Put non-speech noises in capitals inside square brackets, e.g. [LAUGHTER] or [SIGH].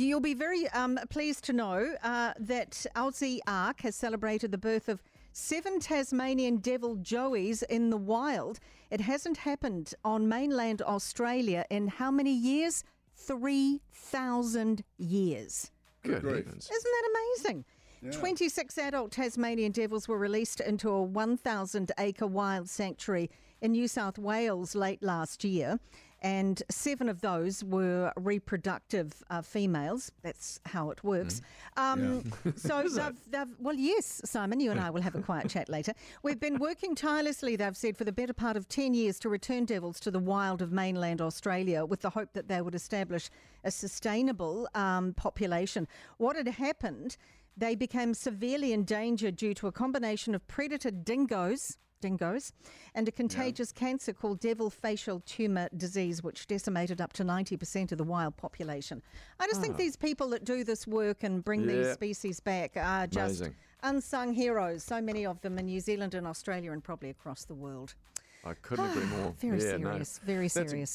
You'll be very um, pleased to know uh, that Aussie Ark has celebrated the birth of seven Tasmanian devil joeys in the wild. It hasn't happened on mainland Australia in how many years? 3,000 years. Good grief. heavens. Isn't that amazing? 26 adult Tasmanian devils were released into a 1,000 acre wild sanctuary in New South Wales late last year, and seven of those were reproductive uh, females. That's how it works. Um, [LAUGHS] so, [LAUGHS] they've, they've, well, yes, Simon, you and I will have a quiet chat later. We've been working tirelessly, they've said, for the better part of 10 years to return devils to the wild of mainland Australia with the hope that they would establish a sustainable um, population. What had happened? They became severely endangered due to a combination of predator dingoes, dingoes, and a contagious cancer called devil facial tumor disease, which decimated up to 90% of the wild population. I just think ah. these people that do this work and bring these species back are just Amazing. unsung heroes. So many of them in New Zealand and Australia and probably across the world. I couldn't agree [SIGHS] more. Very Yeah, no. serious, very That's- serious.